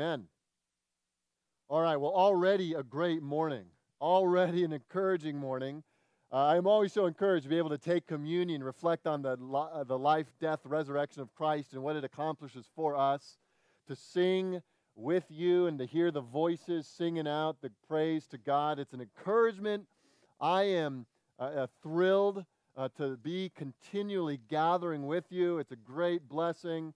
Amen. All right, well, already a great morning, already an encouraging morning. Uh, I'm always so encouraged to be able to take communion, reflect on the, uh, the life, death, resurrection of Christ and what it accomplishes for us, to sing with you and to hear the voices singing out the praise to God. It's an encouragement. I am uh, uh thrilled uh, to be continually gathering with you. It's a great blessing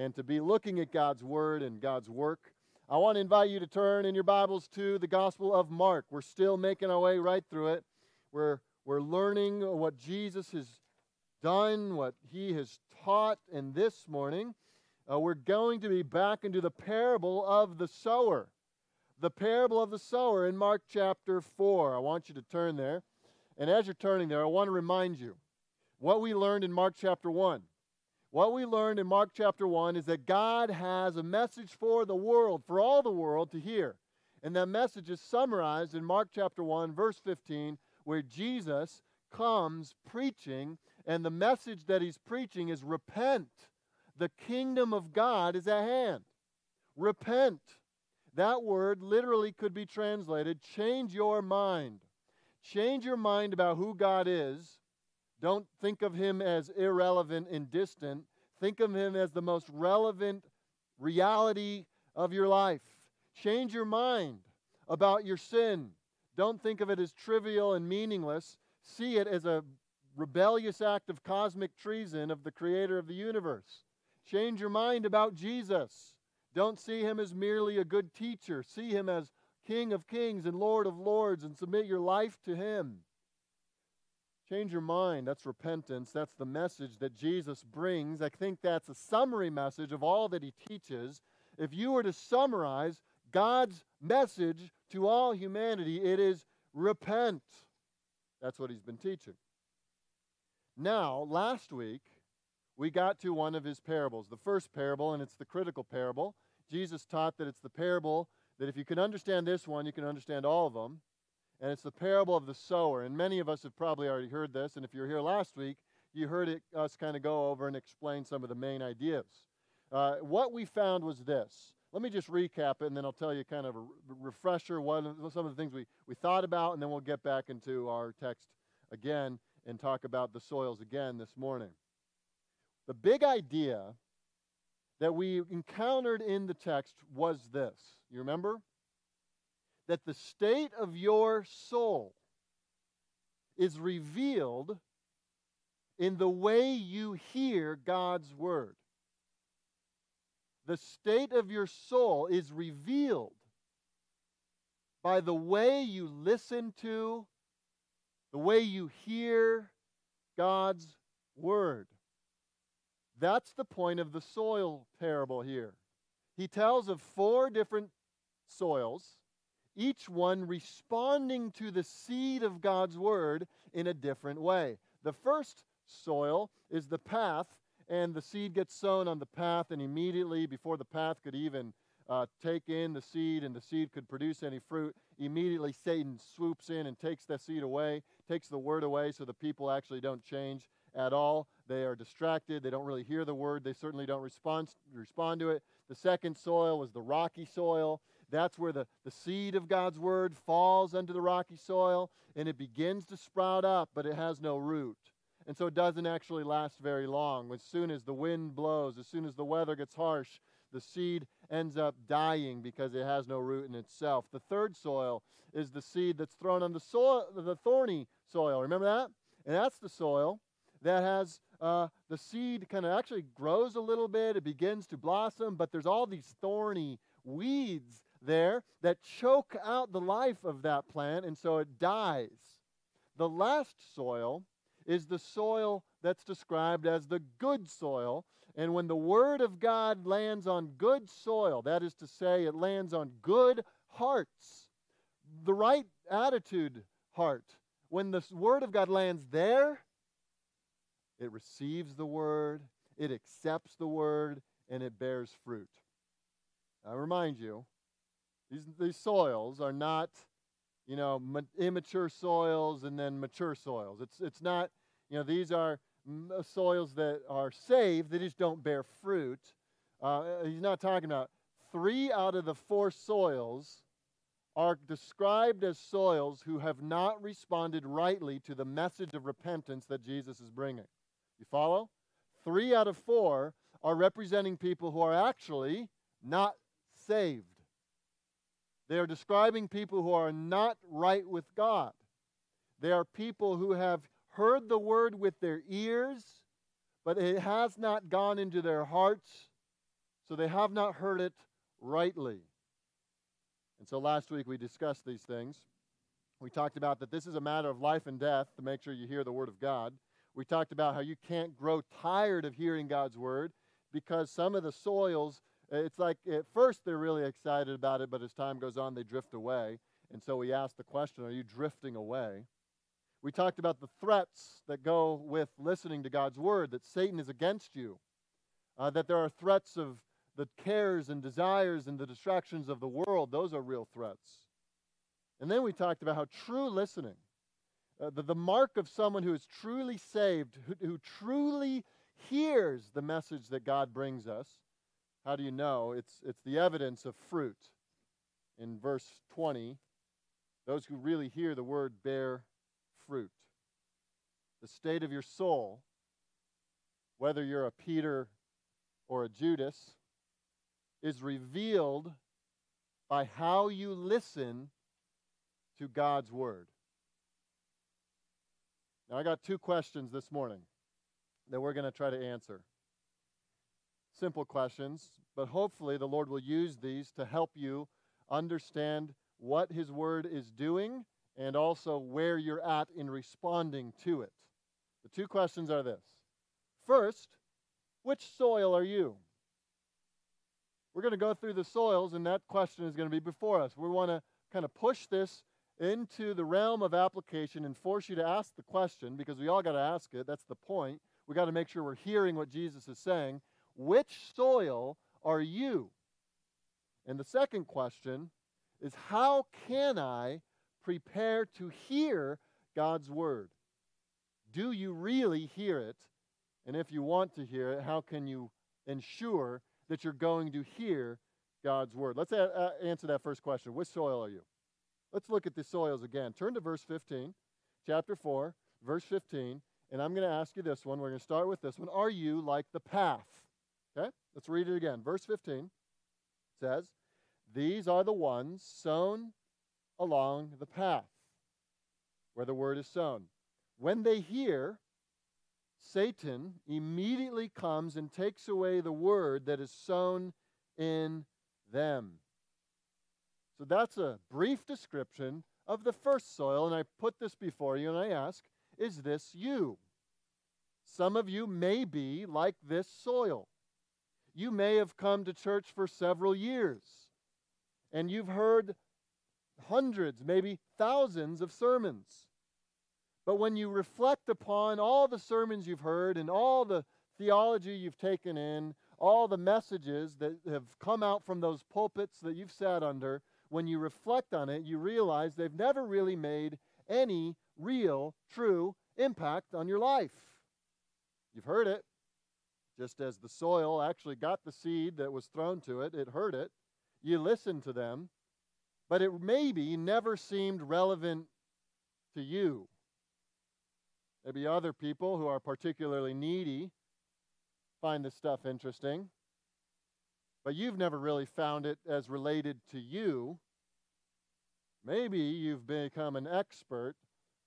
and to be looking at God's Word and God's work. I want to invite you to turn in your Bibles to the Gospel of Mark. We're still making our way right through it. We're, we're learning what Jesus has done, what he has taught, and this morning uh, we're going to be back into the parable of the sower. The parable of the sower in Mark chapter 4. I want you to turn there. And as you're turning there, I want to remind you what we learned in Mark chapter 1. What we learned in Mark chapter 1 is that God has a message for the world, for all the world to hear. And that message is summarized in Mark chapter 1, verse 15, where Jesus comes preaching, and the message that he's preaching is repent. The kingdom of God is at hand. Repent. That word literally could be translated change your mind. Change your mind about who God is don't think of him as irrelevant and distant. Think of him as the most relevant reality of your life. Change your mind about your sin. Don't think of it as trivial and meaningless. See it as a rebellious act of cosmic treason of the creator of the universe. Change your mind about Jesus. Don't see him as merely a good teacher. See him as King of kings and Lord of lords and submit your life to him. Change your mind. That's repentance. That's the message that Jesus brings. I think that's a summary message of all that he teaches. If you were to summarize God's message to all humanity, it is repent. That's what he's been teaching. Now, last week, we got to one of his parables, the first parable, and it's the critical parable. Jesus taught that it's the parable that if you can understand this one, you can understand all of them and it's the parable of the sower. And many of us have probably already heard this, and if you were here last week, you heard it, us kind of go over and explain some of the main ideas. Uh, what we found was this. Let me just recap it, and then I'll tell you kind of a refresher, what some of the things we, we thought about, and then we'll get back into our text again and talk about the soils again this morning. The big idea that we encountered in the text was this. You remember? That the state of your soul is revealed in the way you hear God's word. The state of your soul is revealed by the way you listen to, the way you hear God's word. That's the point of the soil parable here. He tells of four different soils each one responding to the seed of God's word in a different way. The first soil is the path, and the seed gets sown on the path, and immediately, before the path could even uh, take in the seed and the seed could produce any fruit, immediately Satan swoops in and takes the seed away, takes the word away, so the people actually don't change at all. They are distracted. They don't really hear the word. They certainly don't respond, respond to it. The second soil was the rocky soil. That's where the, the seed of God's word falls under the rocky soil and it begins to sprout up, but it has no root. And so it doesn't actually last very long. As soon as the wind blows, as soon as the weather gets harsh, the seed ends up dying because it has no root in itself. The third soil is the seed that's thrown on the soil, the thorny soil. Remember that? And that's the soil that has uh, the seed kind of actually grows a little bit. It begins to blossom, but there's all these thorny weeds there that choke out the life of that plant, and so it dies. The last soil is the soil that's described as the good soil. And when the Word of God lands on good soil, that is to say, it lands on good hearts, the right attitude heart, when the Word of God lands there, it receives the Word, it accepts the Word, and it bears fruit. I remind you, these, these soils are not, you know, ma- immature soils and then mature soils. It's, it's not, you know, these are uh, soils that are saved, they just don't bear fruit. Uh, he's not talking about three out of the four soils are described as soils who have not responded rightly to the message of repentance that Jesus is bringing. You follow? Three out of four are representing people who are actually not saved. They are describing people who are not right with God. They are people who have heard the word with their ears, but it has not gone into their hearts, so they have not heard it rightly. And so last week we discussed these things. We talked about that this is a matter of life and death to make sure you hear the Word of God. We talked about how you can't grow tired of hearing God's Word because some of the soils, it's like at first they're really excited about it, but as time goes on, they drift away. And so we asked the question are you drifting away? We talked about the threats that go with listening to God's Word, that Satan is against you, uh, that there are threats of the cares and desires and the distractions of the world, those are real threats. And then we talked about how true listening, uh, the, the mark of someone who is truly saved, who, who truly hears the message that God brings us. How do you know? It's, it's the evidence of fruit. In verse 20, those who really hear the word bear fruit. The state of your soul, whether you're a Peter or a Judas, is revealed by how you listen to God's Word. Now, I got two questions this morning that we're going to try to answer. Simple questions, but hopefully the Lord will use these to help you understand what His Word is doing and also where you're at in responding to it. The two questions are this First, which soil are you? We're going to go through the soils, and that question is going to be before us. We want to kind of push this into the realm of application and force you to ask the question because we all got to ask it. That's the point. We got to make sure we're hearing what Jesus is saying. Which soil are you? And the second question is how can I prepare to hear God's word? Do you really hear it? And if you want to hear it, how can you ensure that you're going to hear God's word. Let's a- answer that first question. Which soil are you? Let's look at the soils again. Turn to verse 15, chapter 4, verse 15, and I'm going to ask you this one. We're going to start with this one. Are you like the path? Okay? Let's read it again. Verse 15 says, These are the ones sown along the path where the word is sown. When they hear, Satan immediately comes and takes away the word that is sown in them. So that's a brief description of the first soil, and I put this before you and I ask, is this you? Some of you may be like this soil. You may have come to church for several years, and you've heard hundreds, maybe thousands of sermons. But when you reflect upon all the sermons you've heard and all the theology you've taken in, all the messages that have come out from those pulpits that you've sat under, when you reflect on it, you realize they've never really made any real, true impact on your life. You've heard it, just as the soil actually got the seed that was thrown to it, it heard it. You listened to them, but it maybe never seemed relevant to you. Maybe other people who are particularly needy find this stuff interesting, but you've never really found it as related to you. Maybe you've become an expert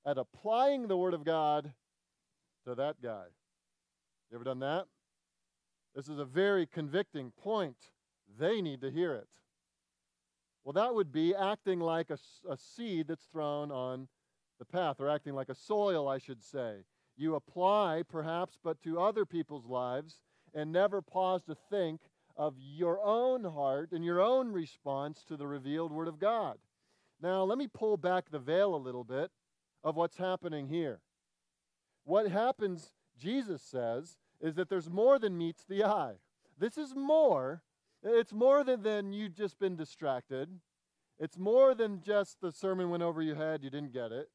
at applying the Word of God to that guy. You ever done that? This is a very convicting point. They need to hear it. Well, that would be acting like a, a seed that's thrown on the path, or acting like a soil, I should say. You apply, perhaps, but to other people's lives, and never pause to think of your own heart and your own response to the revealed Word of God. Now, let me pull back the veil a little bit of what's happening here. What happens, Jesus says, is that there's more than meets the eye. This is more. It's more than, than you've just been distracted. It's more than just the sermon went over your head, you didn't get it.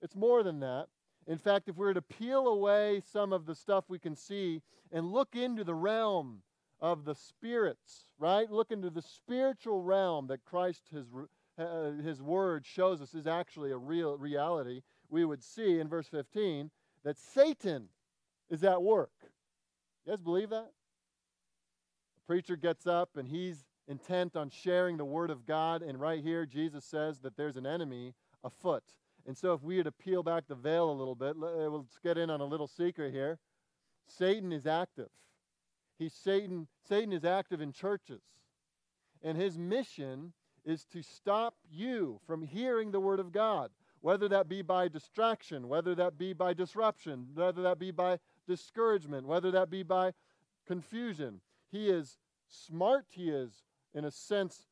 It's more than that. In fact, if we were to peel away some of the stuff we can see and look into the realm of the spirits, right? Look into the spiritual realm that Christ, his, uh, his word shows us is actually a real reality. We would see in verse 15 that Satan is at work. You guys believe that? A preacher gets up and he's intent on sharing the word of God, and right here, Jesus says that there's an enemy afoot. And so, if we were to peel back the veil a little bit, let's get in on a little secret here. Satan is active. He's Satan. Satan is active in churches, and his mission is to stop you from hearing the word of God, whether that be by distraction, whether that be by disruption, whether that be by discouragement, whether that be by confusion. He is smart. He is, in a sense,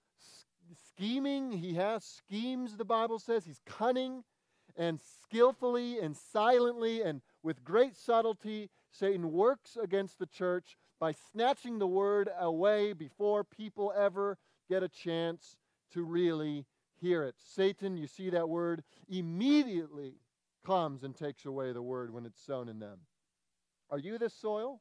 scheming. He has schemes, the Bible says. He's cunning and skillfully and silently and with great subtlety, Satan works against the church by snatching the word away before people ever get a chance to really hear it. Satan, you see that word, immediately comes and takes away the word when it's sown in them. Are you this soil?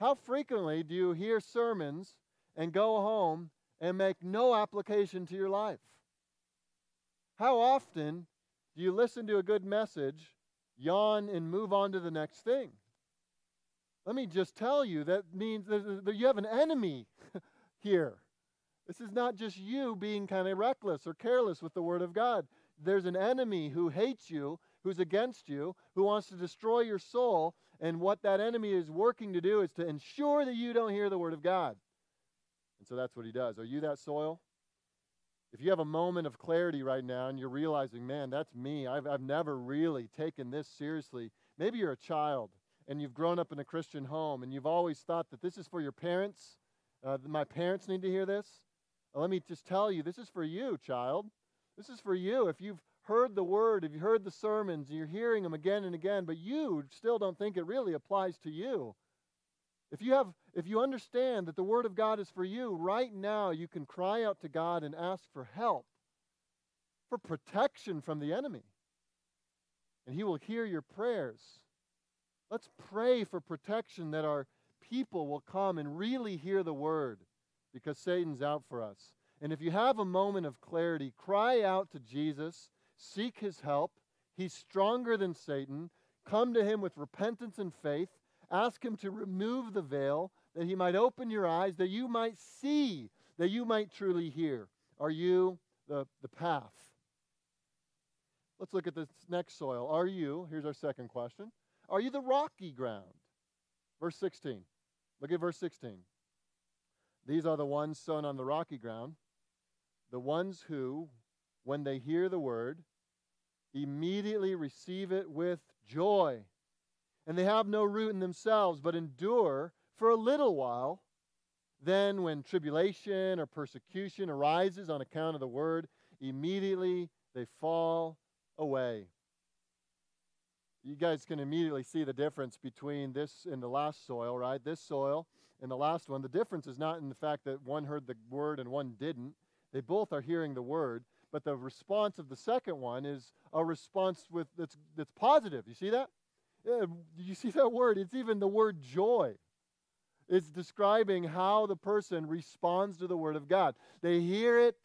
How frequently do you hear sermons and go home and make no application to your life? How often do you listen to a good message, yawn, and move on to the next thing? Let me just tell you that means that you have an enemy here. This is not just you being kind of reckless or careless with the Word of God. There's an enemy who hates you, who's against you, who wants to destroy your soul. And what that enemy is working to do is to ensure that you don't hear the Word of God. And so that's what he does. Are you that soil? If you have a moment of clarity right now and you're realizing, man, that's me, I've, I've never really taken this seriously. Maybe you're a child and you've grown up in a Christian home and you've always thought that this is for your parents. Uh, my parents need to hear this. let me just tell you, this is for you, child. This is for you. If you've heard the word, if you heard the sermons, you're hearing them again and again, but you still don't think it really applies to you, if you have if you understand that the word of God is for you, right now you can cry out to God and ask for help, for protection from the enemy. And he will hear your prayers. Let's pray for protection that our people will come and really hear the word because Satan's out for us. And if you have a moment of clarity, cry out to Jesus, seek his help. He's stronger than Satan. Come to him with repentance and faith. Ask him to remove the veil that he might open your eyes, that you might see, that you might truly hear. Are you the, the path? Let's look at this next soil. Are you, here's our second question, are you the rocky ground? Verse 16. Look at verse 16. These are the ones sown on the rocky ground, the ones who, when they hear the word, immediately receive it with joy. And they have no root in themselves, but endure for a little while. Then, when tribulation or persecution arises on account of the word, immediately they fall away you guys can immediately see the difference between this and the last soil, right? This soil and the last one. The difference is not in the fact that one heard the word and one didn't. They both are hearing the word, but the response of the second one is a response with that's that's positive. You see that? Yeah, you see that word? It's even the word joy. It's describing how the person responds to the word of God. They hear it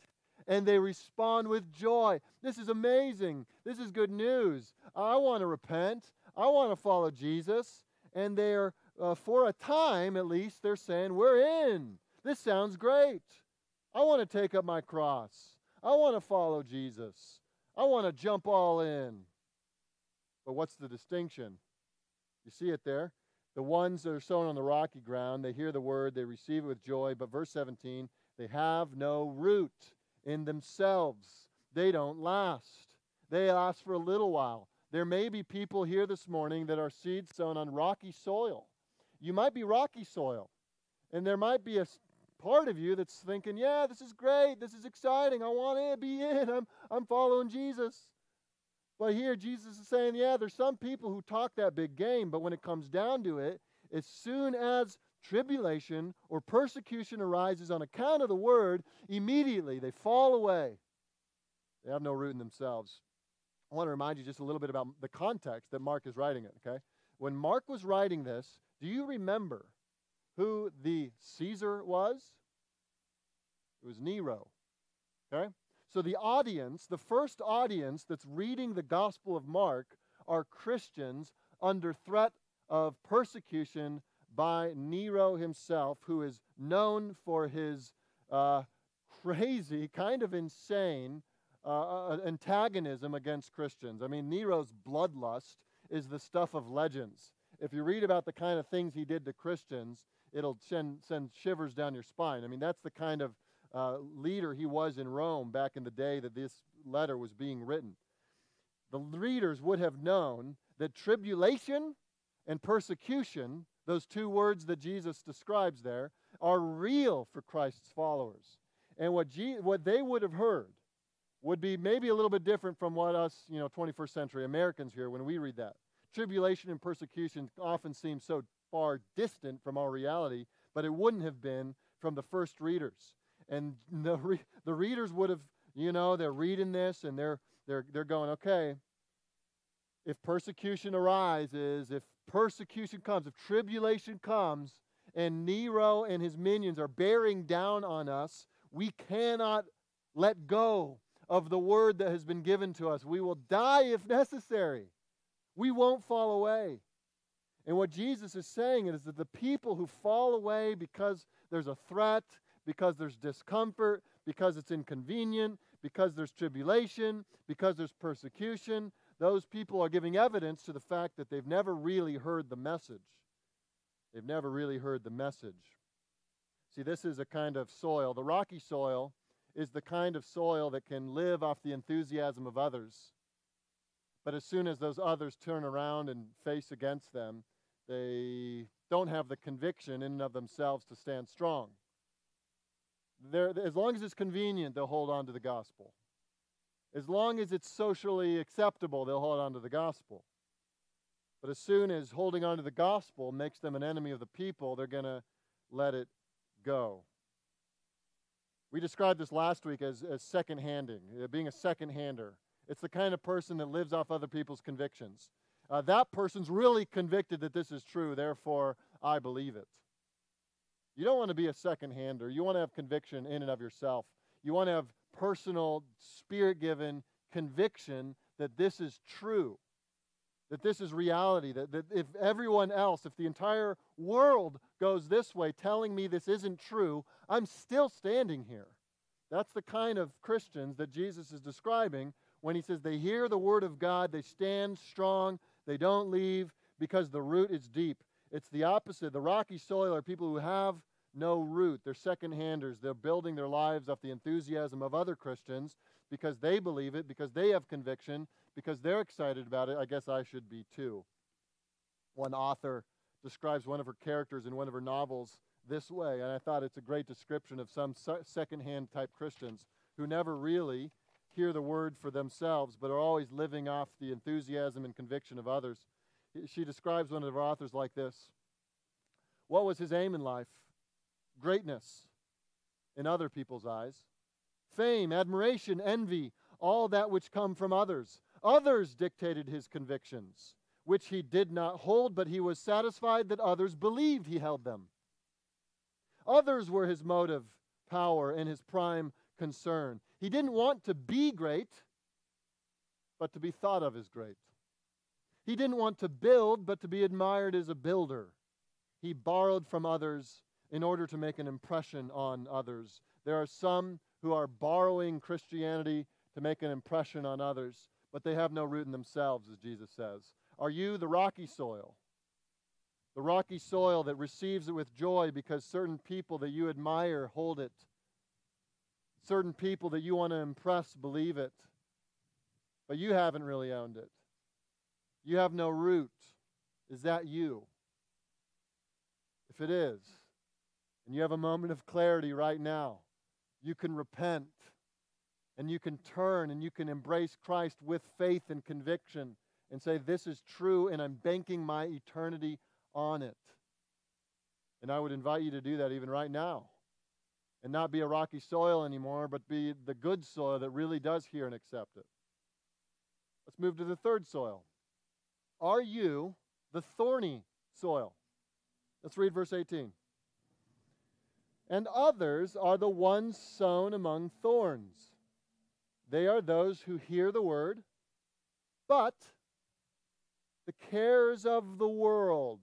and they respond with joy. This is amazing. This is good news. I want to repent. I want to follow Jesus. And they're, uh, for a time at least, they're saying, We're in. This sounds great. I want to take up my cross. I want to follow Jesus. I want to jump all in. But what's the distinction? You see it there? The ones that are sown on the rocky ground, they hear the word, they receive it with joy. But verse 17, they have no root in themselves. They don't last. They last for a little while. There may be people here this morning that are seeds sown on rocky soil. You might be rocky soil. And there might be a part of you that's thinking, yeah, this is great. This is exciting. I want to be in. I'm, I'm following Jesus. But here, Jesus is saying, yeah, there's some people who talk that big game, but when it comes down to it, as soon as tribulation or persecution arises on account of the word, immediately they fall away. They have no root in themselves. I want to remind you just a little bit about the context that Mark is writing it, okay? When Mark was writing this, do you remember who the Caesar was? It was Nero. Okay? So the audience, the first audience that's reading the Gospel of Mark, are Christians under threat of persecution by Nero himself, who is known for his uh, crazy, kind of insane uh, uh, antagonism against Christians. I mean, Nero's bloodlust is the stuff of legends. If you read about the kind of things he did to Christians, it'll send, send shivers down your spine. I mean, that's the kind of uh, leader he was in Rome back in the day that this letter was being written. The readers would have known that tribulation and persecution, those two words that Jesus describes there, are real for Christ's followers. And what, what they would have heard would be maybe a little bit different from what us, you know, 21st century Americans hear when we read that. Tribulation and persecution often seem so far distant from our reality, but it wouldn't have been from the first readers. And the, re- the readers would have, you know, they're reading this and they're, they're, they're going, okay, if persecution arises, if persecution comes, if tribulation comes, and Nero and his minions are bearing down on us, we cannot let go of the word that has been given to us. We will die if necessary. We won't fall away. And what Jesus is saying is that the people who fall away because there's a threat, because there's discomfort, because it's inconvenient, because there's tribulation, because there's persecution, those people are giving evidence to the fact that they've never really heard the message. They've never really heard the message. See, this is a kind of soil. The rocky soil is the kind of soil that can live off the enthusiasm of others. But as soon as those others turn around and face against them, they don't have the conviction in and of themselves to stand strong. They're, as long as it's convenient, they'll hold on to the gospel. As long as it's socially acceptable, they'll hold on to the gospel. But as soon as holding on to the gospel makes them an enemy of the people, they're going to let it go. We described this last week as, as second handing, uh, being a second hander. It's the kind of person that lives off other people's convictions. Uh, that person's really convicted that this is true, therefore I believe it. You don't want to be a second hander. You want to have conviction in and of yourself. You want to have personal, spirit given conviction that this is true, that this is reality, that, that if everyone else, if the entire world goes this way telling me this isn't true, I'm still standing here. That's the kind of Christians that Jesus is describing when he says they hear the word of God, they stand strong, they don't leave because the root is deep. It's the opposite. The rocky soil are people who have no root. They're second handers. They're building their lives off the enthusiasm of other Christians because they believe it, because they have conviction, because they're excited about it. I guess I should be too. One author describes one of her characters in one of her novels this way, and I thought it's a great description of some second-hand type Christians who never really hear the word for themselves, but are always living off the enthusiasm and conviction of others. She describes one of her authors like this What was his aim in life? Greatness in other people's eyes, fame, admiration, envy, all that which come from others. Others dictated his convictions which he did not hold, but he was satisfied that others believed he held them. Others were his motive, power, and his prime concern. He didn't want to be great, but to be thought of as great. He didn't want to build, but to be admired as a builder. He borrowed from others in order to make an impression on others. There are some who are borrowing Christianity to make an impression on others, but they have no root in themselves, as Jesus says. Are you the rocky soil? The rocky soil that receives it with joy because certain people that you admire hold it. Certain people that you want to impress believe it. But you haven't really owned it. You have no root. Is that you? If it is, and you have a moment of clarity right now, you can repent and you can turn and you can embrace Christ with faith and conviction and say, This is true, and I'm banking my eternity on it. And I would invite you to do that even right now. And not be a rocky soil anymore, but be the good soil that really does hear and accept it. Let's move to the third soil. Are you the thorny soil? Let's read verse 18. And others are the ones sown among thorns. They are those who hear the word, but the cares of the world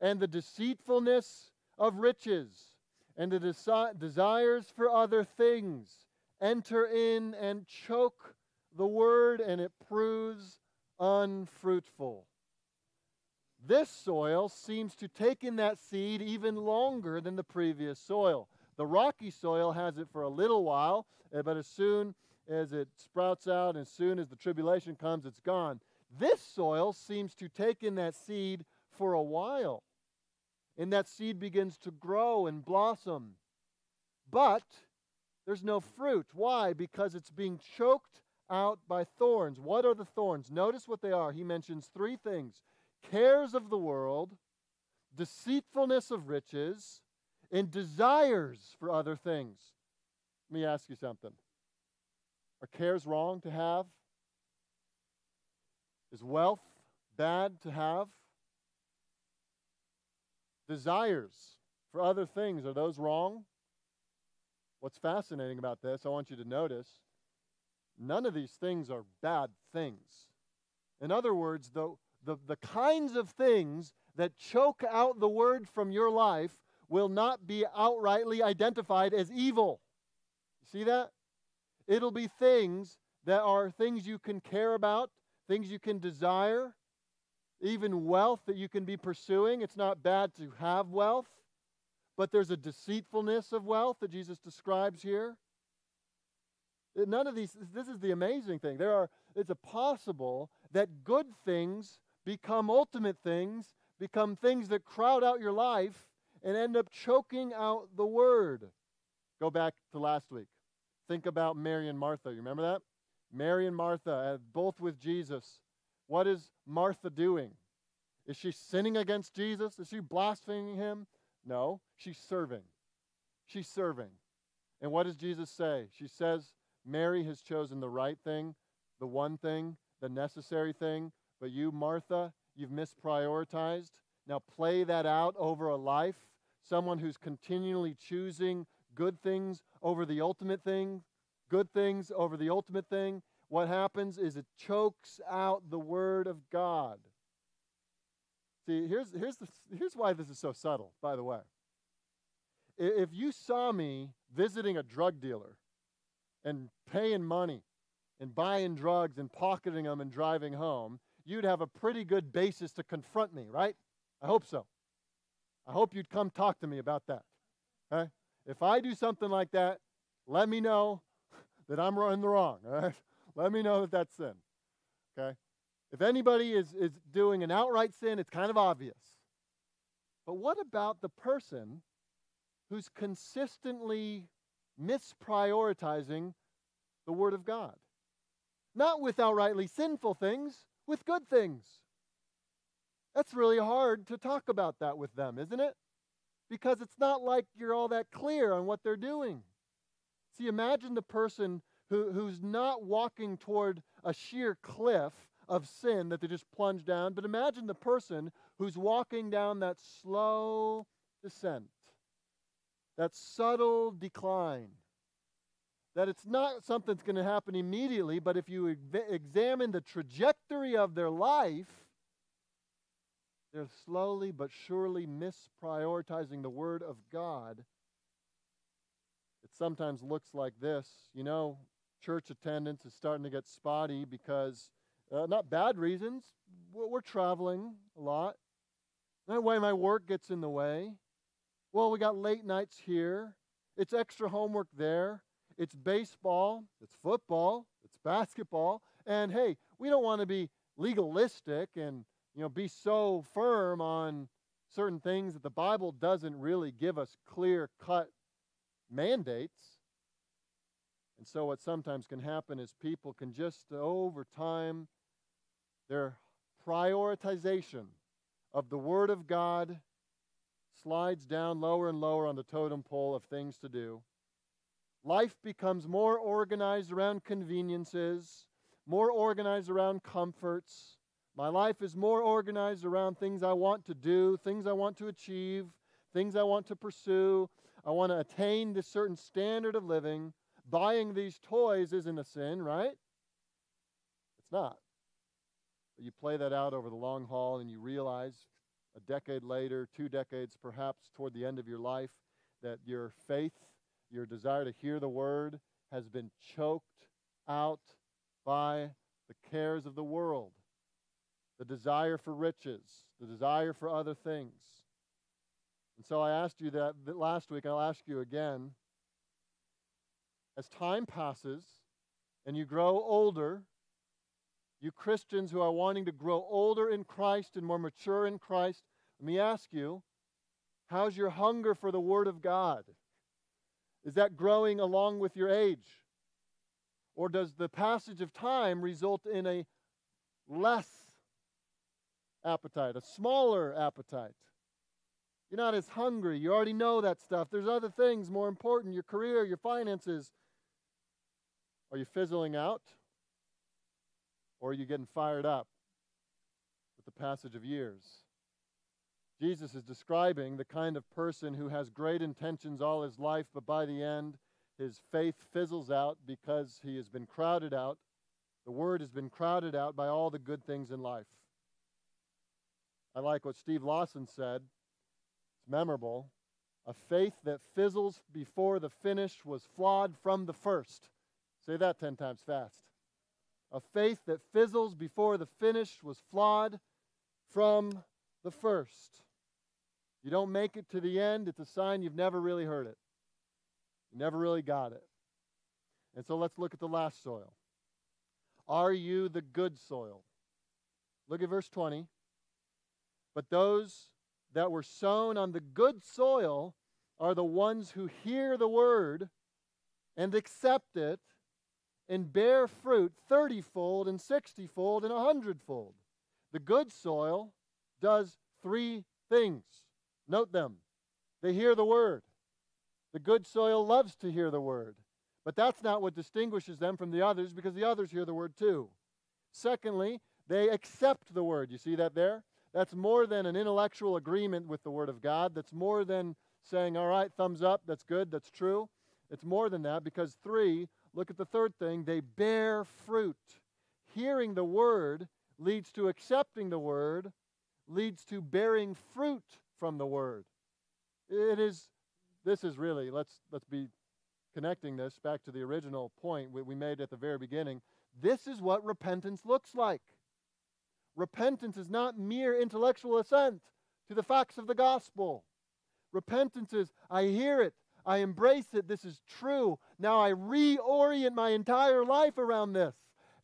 and the deceitfulness of riches and the desi- desires for other things enter in and choke the word, and it proves unfruitful. This soil seems to take in that seed even longer than the previous soil. The rocky soil has it for a little while, eh, but as soon as it sprouts out, as soon as the tribulation comes, it's gone. This soil seems to take in that seed for a while, and that seed begins to grow and blossom. But there's no fruit. Why? Because it's being choked out by thorns. What are the thorns? Notice what they are. He mentions three things cares of the world, deceitfulness of riches, and desires for other things. Let me ask you something. Are cares wrong to have? Is wealth bad to have? Desires for other things, are those wrong? What's fascinating about this, I want you to notice, none of these things are bad things. In other words, the, the, the kinds of things that choke out the word from your life will not be outrightly identified as evil. See that? It'll be things that are things you can care about, things you can desire, even wealth that you can be pursuing. It's not bad to have wealth but there's a deceitfulness of wealth that Jesus describes here. None of these, this is the amazing thing. There are, it's a possible that good things become ultimate things, become things that crowd out your life and end up choking out the word. Go back to last week. Think about Mary and Martha. You remember that? Mary and Martha, uh, both with Jesus. What is Martha doing? Is she sinning against Jesus? Is she blaspheming him? No, she's serving. She's serving. And what does Jesus say? She says, Mary has chosen the right thing, the one thing, the necessary thing, but you, Martha, you've misprioritized. Now play that out over a life. Someone who's continually choosing good things over the ultimate thing, good things over the ultimate thing. What happens is it chokes out the Word of God. See, here's, here's, the, here's why this is so subtle, by the way. If you saw me visiting a drug dealer and paying money and buying drugs and pocketing them and driving home, you'd have a pretty good basis to confront me, right? I hope so. I hope you'd come talk to me about that. Okay? If I do something like that, let me know that I'm in the wrong. All right? Let me know that that's sin. Okay? If anybody is, is doing an outright sin, it's kind of obvious. But what about the person who's consistently misprioritizing the Word of God? Not with outrightly sinful things, with good things. That's really hard to talk about that with them, isn't it? Because it's not like you're all that clear on what they're doing. See, imagine the person who, who's not walking toward a sheer cliff of sin that they just plunge down. But imagine the person who's walking down that slow descent, that subtle decline. That it's not something that's going to happen immediately, but if you examine the trajectory of their life, they're slowly but surely misprioritizing the Word of God. It sometimes looks like this. You know, church attendance is starting to get spotty because uh, not bad reasons. We're traveling a lot. That way, my work gets in the way. Well, we got late nights here. It's extra homework there. It's baseball. It's football. It's basketball. And hey, we don't want to be legalistic and you know be so firm on certain things that the Bible doesn't really give us clear cut mandates. And so, what sometimes can happen is people can just over time their prioritization of the Word of God slides down lower and lower on the totem pole of things to do. Life becomes more organized around conveniences, more organized around comforts. My life is more organized around things I want to do, things I want to achieve, things I want to pursue. I want to attain this certain standard of living. Buying these toys isn't a sin, right? It's not. But you play that out over the long haul and you realize a decade later, two decades perhaps toward the end of your life, that your faith, your desire to hear the word, has been choked out by the cares of the world, the desire for riches, the desire for other things. And so I asked you that last week, I'll ask you again. As time passes and you grow older, you Christians who are wanting to grow older in Christ and more mature in Christ, let me ask you, how's your hunger for the Word of God? Is that growing along with your age? Or does the passage of time result in a less appetite, a smaller appetite? You're not as hungry. You already know that stuff. There's other things more important your career, your finances. Are you fizzling out? Or are you getting fired up with the passage of years? Jesus is describing the kind of person who has great intentions all his life, but by the end, his faith fizzles out because he has been crowded out. The word has been crowded out by all the good things in life. I like what Steve Lawson said. It's memorable. A faith that fizzles before the finish was flawed from the first. Say that 10 times fast. A faith that fizzles before the finish was flawed from the first. You don't make it to the end, it's a sign you've never really heard it. You never really got it. And so let's look at the last soil. Are you the good soil? Look at verse 20. But those that were sown on the good soil are the ones who hear the word and accept it and bear fruit thirtyfold and sixtyfold and a hundredfold. The good soil does three things. Note them. They hear the word. The good soil loves to hear the word. But that's not what distinguishes them from the others because the others hear the word too. Secondly, they accept the word. You see that there? That's more than an intellectual agreement with the word of God. That's more than saying, all right, thumbs up, that's good, that's true. It's more than that because, three, look at the third thing they bear fruit. Hearing the word leads to accepting the word, leads to bearing fruit from the word. It is, this is really, let's, let's be connecting this back to the original point we made at the very beginning. This is what repentance looks like. Repentance is not mere intellectual assent to the facts of the gospel. Repentance is, I hear it, I embrace it, this is true. Now I reorient my entire life around this,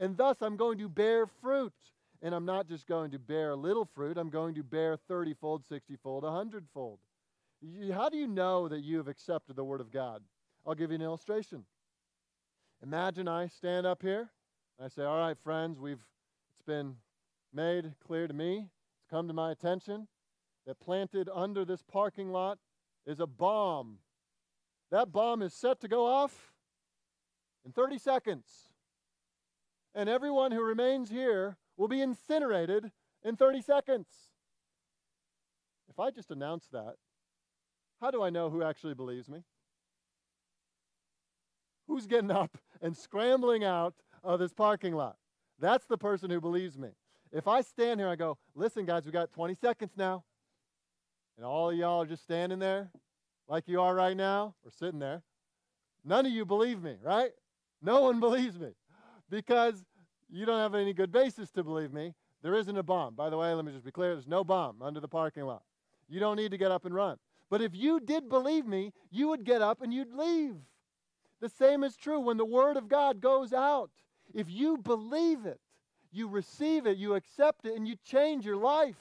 and thus I'm going to bear fruit. And I'm not just going to bear little fruit, I'm going to bear 30 fold, 60 fold, 100 fold. How do you know that you have accepted the Word of God? I'll give you an illustration. Imagine I stand up here. I say, All right, friends, we've, it's been made clear to me, it's come to my attention that planted under this parking lot is a bomb. That bomb is set to go off in 30 seconds. And everyone who remains here will be incinerated in 30 seconds. If I just announce that, how do I know who actually believes me? Who's getting up and scrambling out of this parking lot? That's the person who believes me. If I stand here, I go, listen, guys, we got 20 seconds now. And all of y'all are just standing there like you are right now, or sitting there. None of you believe me, right? No one believes me because you don't have any good basis to believe me. There isn't a bomb. By the way, let me just be clear there's no bomb under the parking lot. You don't need to get up and run. But if you did believe me, you would get up and you'd leave. The same is true when the Word of God goes out. If you believe it, you receive it, you accept it, and you change your life.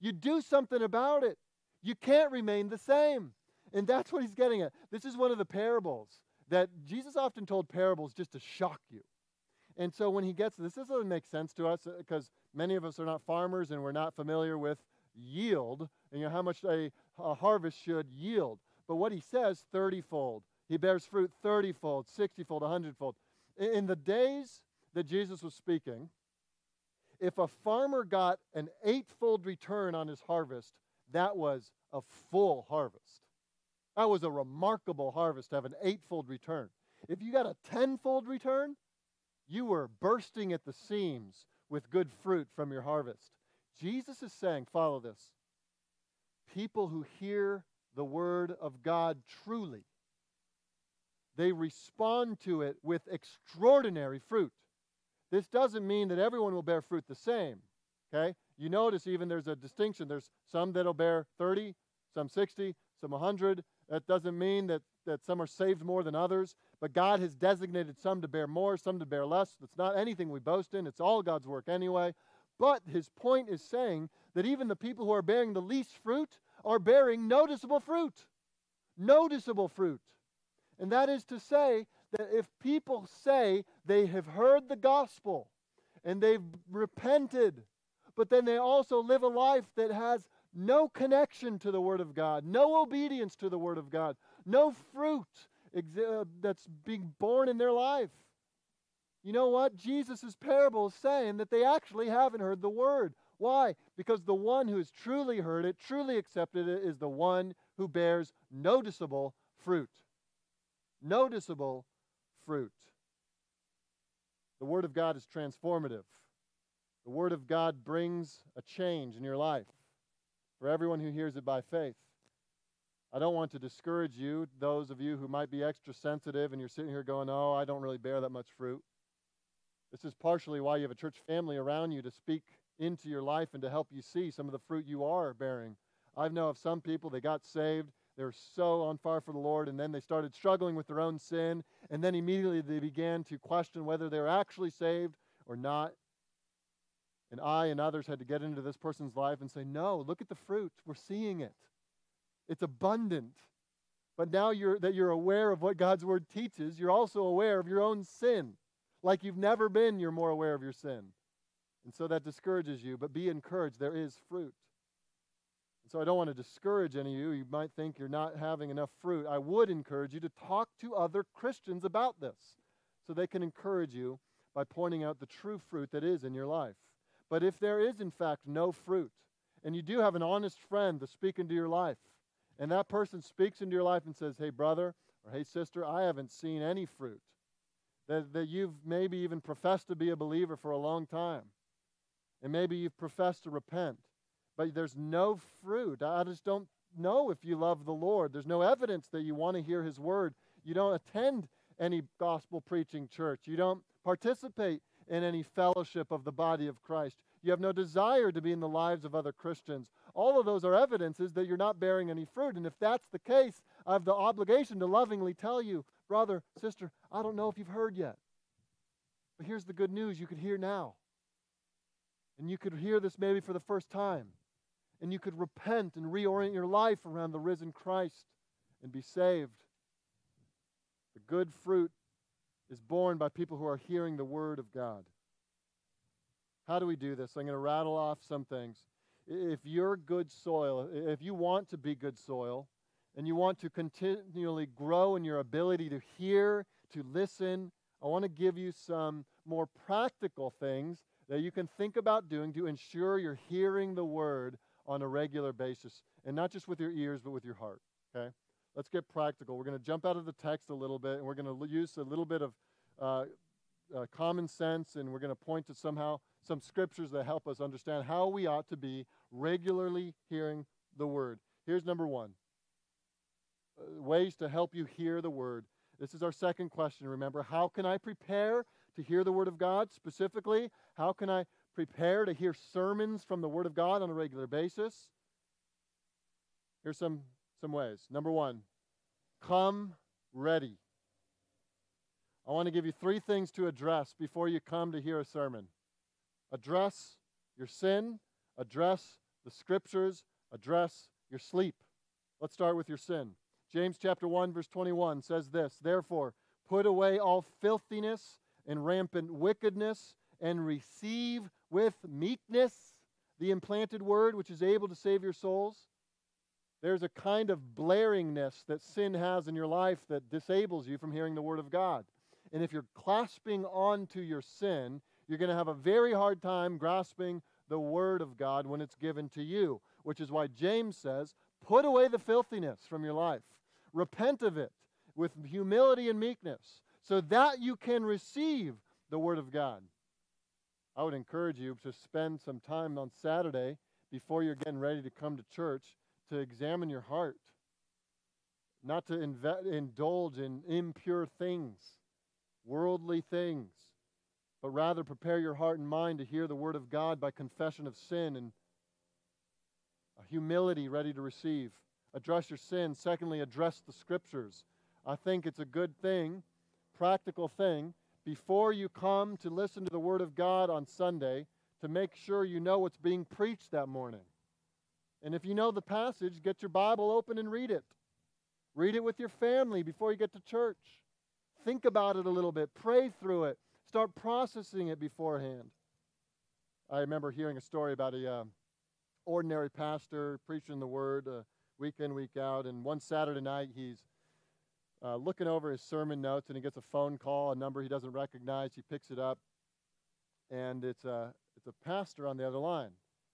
You do something about it. You can't remain the same. And that's what he's getting at. This is one of the parables that Jesus often told parables just to shock you. And so when he gets this, this doesn't make sense to us because uh, many of us are not farmers and we're not familiar with yield and you know how much a, a harvest should yield. But what he says, 30 fold. He bears fruit 30 fold, 60 fold, 100 fold. In the days that Jesus was speaking, if a farmer got an eightfold return on his harvest, that was a full harvest. That was a remarkable harvest to have an eightfold return. If you got a tenfold return, you were bursting at the seams with good fruit from your harvest. Jesus is saying, follow this. People who hear the word of God truly, they respond to it with extraordinary fruit. This doesn't mean that everyone will bear fruit the same. Okay? You notice even there's a distinction. There's some that'll bear 30, some 60, some 100. That doesn't mean that, that some are saved more than others, but God has designated some to bear more, some to bear less. It's not anything we boast in, it's all God's work anyway. But his point is saying that even the people who are bearing the least fruit are bearing noticeable fruit. Noticeable fruit. And that is to say that if people say they have heard the gospel and they've repented, but then they also live a life that has no connection to the Word of God, no obedience to the Word of God, no fruit uh, that's being borne in their life. You know what? Jesus' parable is saying that they actually haven't heard the Word. Why? Because the one who has truly heard it, truly accepted it, is the one who bears noticeable fruit. Noticeable fruit. The Word of God is transformative. The Word of God brings a change in your life for everyone who hears it by faith. I don't want to discourage you, those of you who might be extra sensitive and you're sitting here going, Oh, I don't really bear that much fruit. This is partially why you have a church family around you to speak into your life and to help you see some of the fruit you are bearing. I know of some people, they got saved, they were so on fire for the Lord, and then they started struggling with their own sin, and then immediately they began to question whether they were actually saved or not. And I and others had to get into this person's life and say, No, look at the fruit. We're seeing it. It's abundant. But now you're, that you're aware of what God's word teaches, you're also aware of your own sin. Like you've never been, you're more aware of your sin. And so that discourages you, but be encouraged. There is fruit. And so I don't want to discourage any of you. You might think you're not having enough fruit. I would encourage you to talk to other Christians about this so they can encourage you by pointing out the true fruit that is in your life. But if there is, in fact, no fruit, and you do have an honest friend to speak into your life, and that person speaks into your life and says, Hey, brother, or hey, sister, I haven't seen any fruit, that, that you've maybe even professed to be a believer for a long time, and maybe you've professed to repent, but there's no fruit. I just don't know if you love the Lord. There's no evidence that you want to hear His word. You don't attend any gospel preaching church, you don't participate in any fellowship of the body of Christ. You have no desire to be in the lives of other Christians. All of those are evidences that you're not bearing any fruit. And if that's the case, I have the obligation to lovingly tell you, brother, sister, I don't know if you've heard yet. But here's the good news you could hear now. And you could hear this maybe for the first time. And you could repent and reorient your life around the risen Christ and be saved. The good fruit is borne by people who are hearing the word of God. How do we do this? I'm going to rattle off some things. If you're good soil, if you want to be good soil, and you want to continually grow in your ability to hear, to listen, I want to give you some more practical things that you can think about doing to ensure you're hearing the word on a regular basis, and not just with your ears, but with your heart. Okay? Let's get practical. We're going to jump out of the text a little bit, and we're going to use a little bit of uh, uh, common sense, and we're going to point to somehow some scriptures that help us understand how we ought to be regularly hearing the word. Here's number one uh, ways to help you hear the word. This is our second question. Remember, how can I prepare to hear the word of God? Specifically, how can I prepare to hear sermons from the word of God on a regular basis? Here's some some ways. Number one, come ready. I want to give you three things to address before you come to hear a sermon address your sin, address the scriptures, address your sleep. Let's start with your sin. James chapter 1 verse 21 says this, therefore put away all filthiness and rampant wickedness and receive with meekness the implanted word which is able to save your souls. There's a kind of blaringness that sin has in your life that disables you from hearing the Word of God. And if you're clasping onto your sin, you're going to have a very hard time grasping the Word of God when it's given to you, which is why James says, put away the filthiness from your life. repent of it with humility and meekness, so that you can receive the Word of God. I would encourage you to spend some time on Saturday before you're getting ready to come to church to examine your heart, not to inve- indulge in impure things, worldly things, but rather prepare your heart and mind to hear the Word of God by confession of sin and a humility ready to receive. Address your sin. Secondly, address the Scriptures. I think it's a good thing, practical thing, before you come to listen to the Word of God on Sunday to make sure you know what's being preached that morning. And if you know the passage, get your Bible open and read it. Read it with your family before you get to church. Think about it a little bit. Pray through it. Start processing it beforehand. I remember hearing a story about a uh, ordinary pastor preaching the word uh, week in, week out. And one Saturday night, he's uh, looking over his sermon notes and he gets a phone call, a number he doesn't recognize. He picks it up, and it's a, it's a pastor on the other line.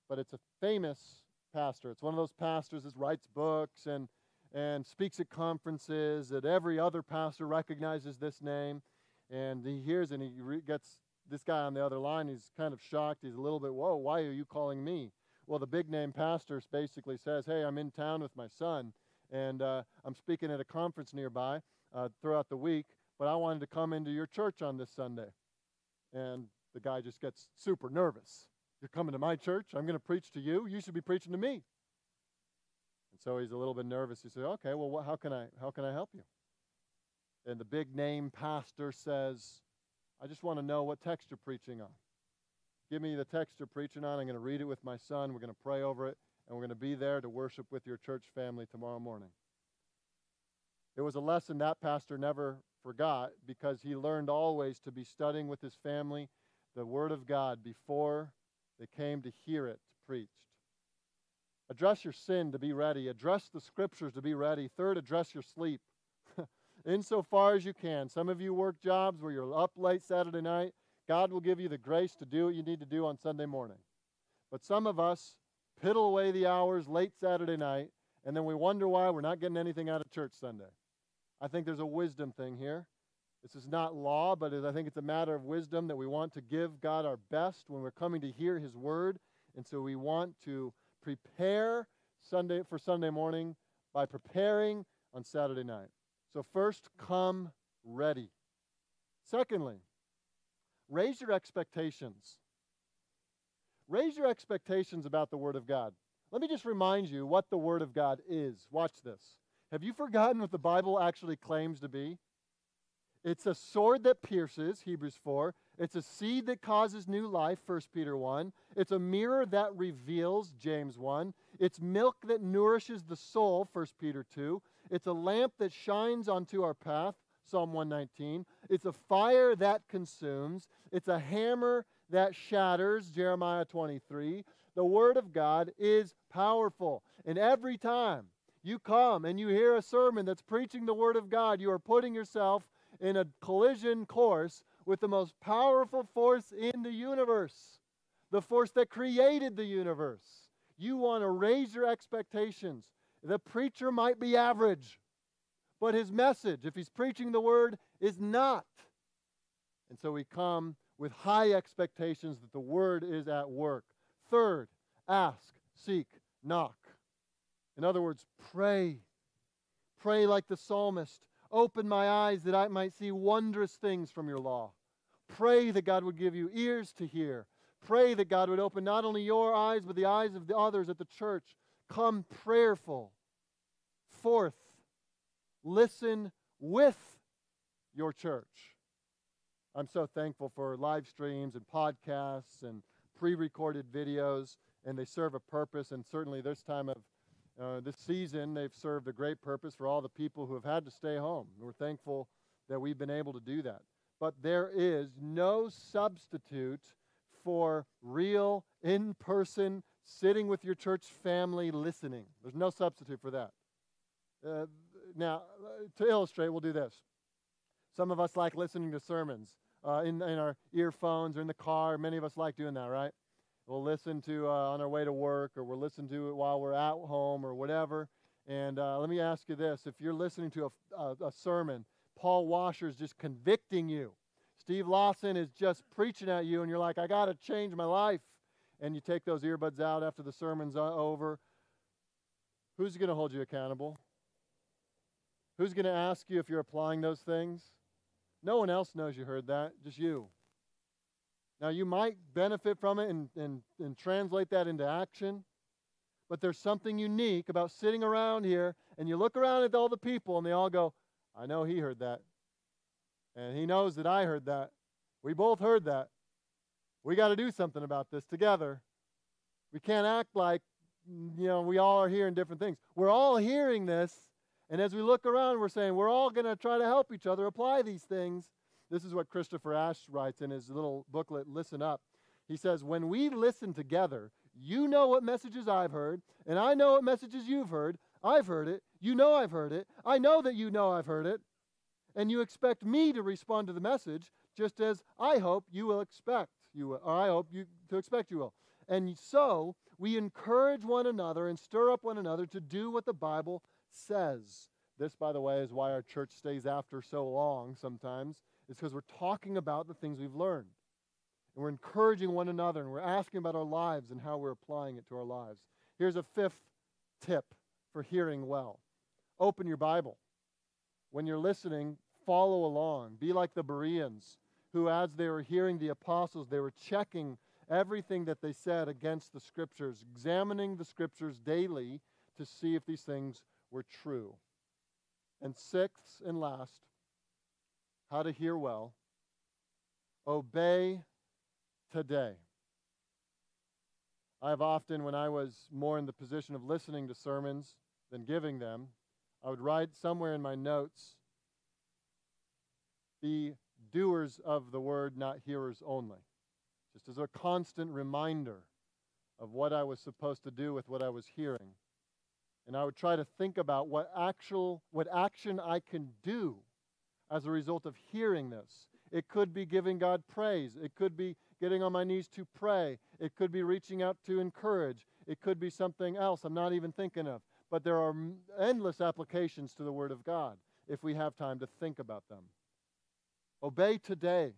But it's a famous pastor. It's one of those pastors that writes books and, and speaks at conferences that every other pastor recognizes this name. And he hears and he gets this guy on the other line. He's kind of shocked. He's a little bit, whoa, why are you calling me? Well, the big name pastor basically says, hey, I'm in town with my son and uh, I'm speaking at a conference nearby uh, throughout the week, but I wanted to come into your church on this Sunday. And the guy just gets super nervous. You're coming to my church? I'm going to preach to you. You should be preaching to me. And so he's a little bit nervous. He says, "Okay, well, how can I how can I help you?" And the big name pastor says, "I just want to know what text you're preaching on. Give me the text you're preaching on. I'm going to read it with my son. We're going to pray over it, and we're going to be there to worship with your church family tomorrow morning. It was a lesson that pastor never forgot because he learned always to be studying with his family the Word of God before they came to hear it preached. Address your sin to be ready. Address the scriptures to be ready. Third, address your sleep. Insofar as you can. Some of you work jobs where you're up late Saturday night. God will give you the grace to do what you need to do on Sunday morning. But some of us piddle away the hours late Saturday night, and then we wonder why we're not getting anything out of church Sunday. I think there's a wisdom thing here. This is not law, but I think it's a matter of wisdom that we want to give God our best when we're coming to hear His word. And so we want to prepare Sunday for Sunday morning by preparing on Saturday night. So first, come ready. Secondly, raise your expectations. Raise your expectations about the Word of God. Let me just remind you what the Word of God is. Watch this. Have you forgotten what the Bible actually claims to be? It's a sword that pierces, Hebrews 4. It's a seed that causes new life, 1 Peter 1. It's a mirror that reveals, James 1. It's milk that nourishes the soul, 1 Peter 2. It's a lamp that shines onto our path, Psalm 119. It's a fire that consumes. It's a hammer that shatters, Jeremiah 23. The Word of God is powerful. And every time you come and you hear a sermon that's preaching the Word of God, you are putting yourself in a collision course with the most powerful force in the universe, the force that created the universe. You want to raise your expectations. The preacher might be average, but his message, if he's preaching the Word, is not. And so we come with high expectations that the word is at work. Third, ask, seek, knock. In other words, pray. Pray like the psalmist. Open my eyes that I might see wondrous things from your law. Pray that God would give you ears to hear. Pray that God would open not only your eyes, but the eyes of the others at the church. Come prayerful. Fourth, listen with your church. I'm so thankful for live streams and podcasts and pre recorded videos, and they serve a purpose. And certainly, this time of uh, this season, they've served a great purpose for all the people who have had to stay home. We're thankful that we've been able to do that. But there is no substitute for real, in person, sitting with your church family listening. There's no substitute for that. Uh, now, to illustrate, we'll do this. Some of us like listening to sermons uh, in, in our earphones or in the car. Many of us like doing that, right? We'll listen to uh, on our way to work or we'll listen to it while we're at home or whatever. And uh, let me ask you this if you're listening to a, a, a sermon, Paul Washer is just convicting you. Steve Lawson is just preaching at you, and you're like, I got to change my life. And you take those earbuds out after the sermon's over. Who's going to hold you accountable? Who's going to ask you if you're applying those things? No one else knows you heard that, just you. Now, you might benefit from it and, and, and translate that into action, but there's something unique about sitting around here and you look around at all the people and they all go, I know he heard that. And he knows that I heard that. We both heard that. We got to do something about this together. We can't act like, you know, we all are hearing different things. We're all hearing this. And as we look around, we're saying we're all going to try to help each other apply these things this is what Christopher Ash writes in his little booklet, Listen Up. He says, When we listen together, you know what messages I've heard, and I know what messages you've heard. I've heard it. You know I've heard it. I know that you know I've heard it. And you expect me to respond to the message just as I hope you will expect you will, or I hope you to expect you will. And so we encourage one another and stir up one another to do what the Bible says. This, by the way, is why our church stays after so long sometimes is because we're talking about the things we've learned. And we're encouraging one another and we're asking about our lives and how we're applying it to our lives. Here's a fifth tip for hearing well open your Bible. When you're listening, follow along. Be like the Bereans, who, as they were hearing the apostles, they were checking everything that they said against the scriptures, examining the scriptures daily to see if these things were true. And sixth and last, how to hear well. Obey today. I have often, when I was more in the position of listening to sermons than giving them, I would write somewhere in my notes, be doers of the word, not hearers only. Just as a constant reminder of what I was supposed to do with what I was hearing. And I would try to think about what actual what action I can do as a result of hearing this. It could be giving God praise. It could be getting on my knees to pray. It could be reaching out to encourage. It could be something else I'm not even thinking of. But there are endless applications to the Word of God if we have time to think about them. Obey today.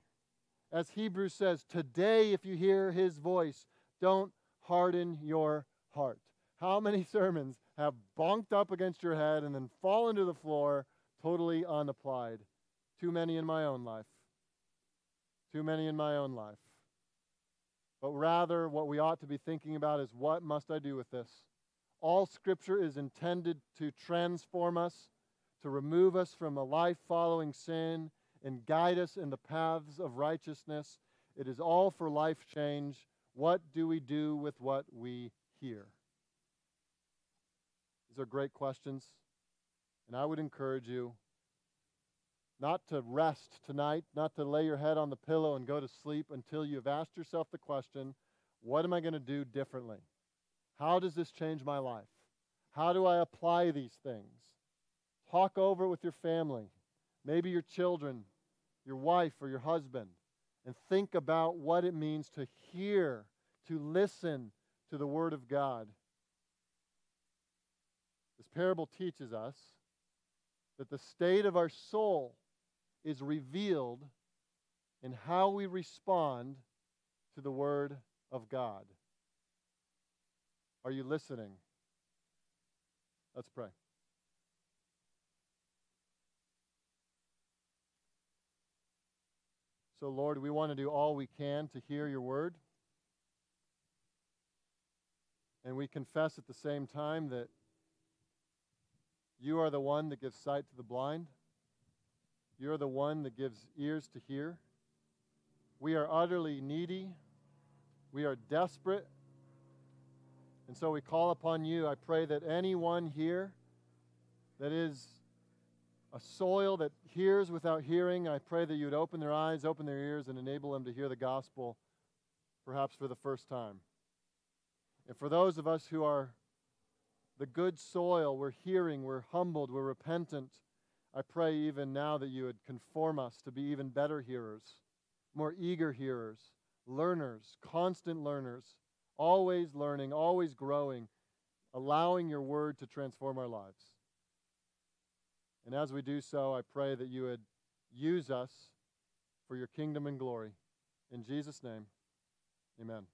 As Hebrews says, today, if you hear His voice, don't harden your heart. How many sermons have bonked up against your head and then fallen to the floor totally unapplied? Too many in my own life. Too many in my own life. But rather, what we ought to be thinking about is what must I do with this? All Scripture is intended to transform us, to remove us from a life following sin, and guide us in the paths of righteousness. It is all for life change. What do we do with what we hear? These are great questions, and I would encourage you not to rest tonight, not to lay your head on the pillow and go to sleep until you've asked yourself the question what am I going to do differently? How does this change my life? How do I apply these things? Talk over it with your family, maybe your children, your wife, or your husband, and think about what it means to hear, to listen to the Word of God. This parable teaches us that the state of our soul is revealed in how we respond to the Word of God. Are you listening? Let's pray. So, Lord, we want to do all we can to hear your word. And we confess at the same time that you are the one that gives sight to the blind. You're the one that gives ears to hear. We are utterly needy. We are desperate. And so we call upon you. I pray that anyone here that is a soil that hears without hearing, I pray that you would open their eyes, open their ears, and enable them to hear the gospel perhaps for the first time. And for those of us who are the good soil, we're hearing, we're humbled, we're repentant I pray even now that you would conform us to be even better hearers, more eager hearers, learners, constant learners, always learning, always growing, allowing your word to transform our lives. And as we do so, I pray that you would use us for your kingdom and glory. In Jesus' name, amen.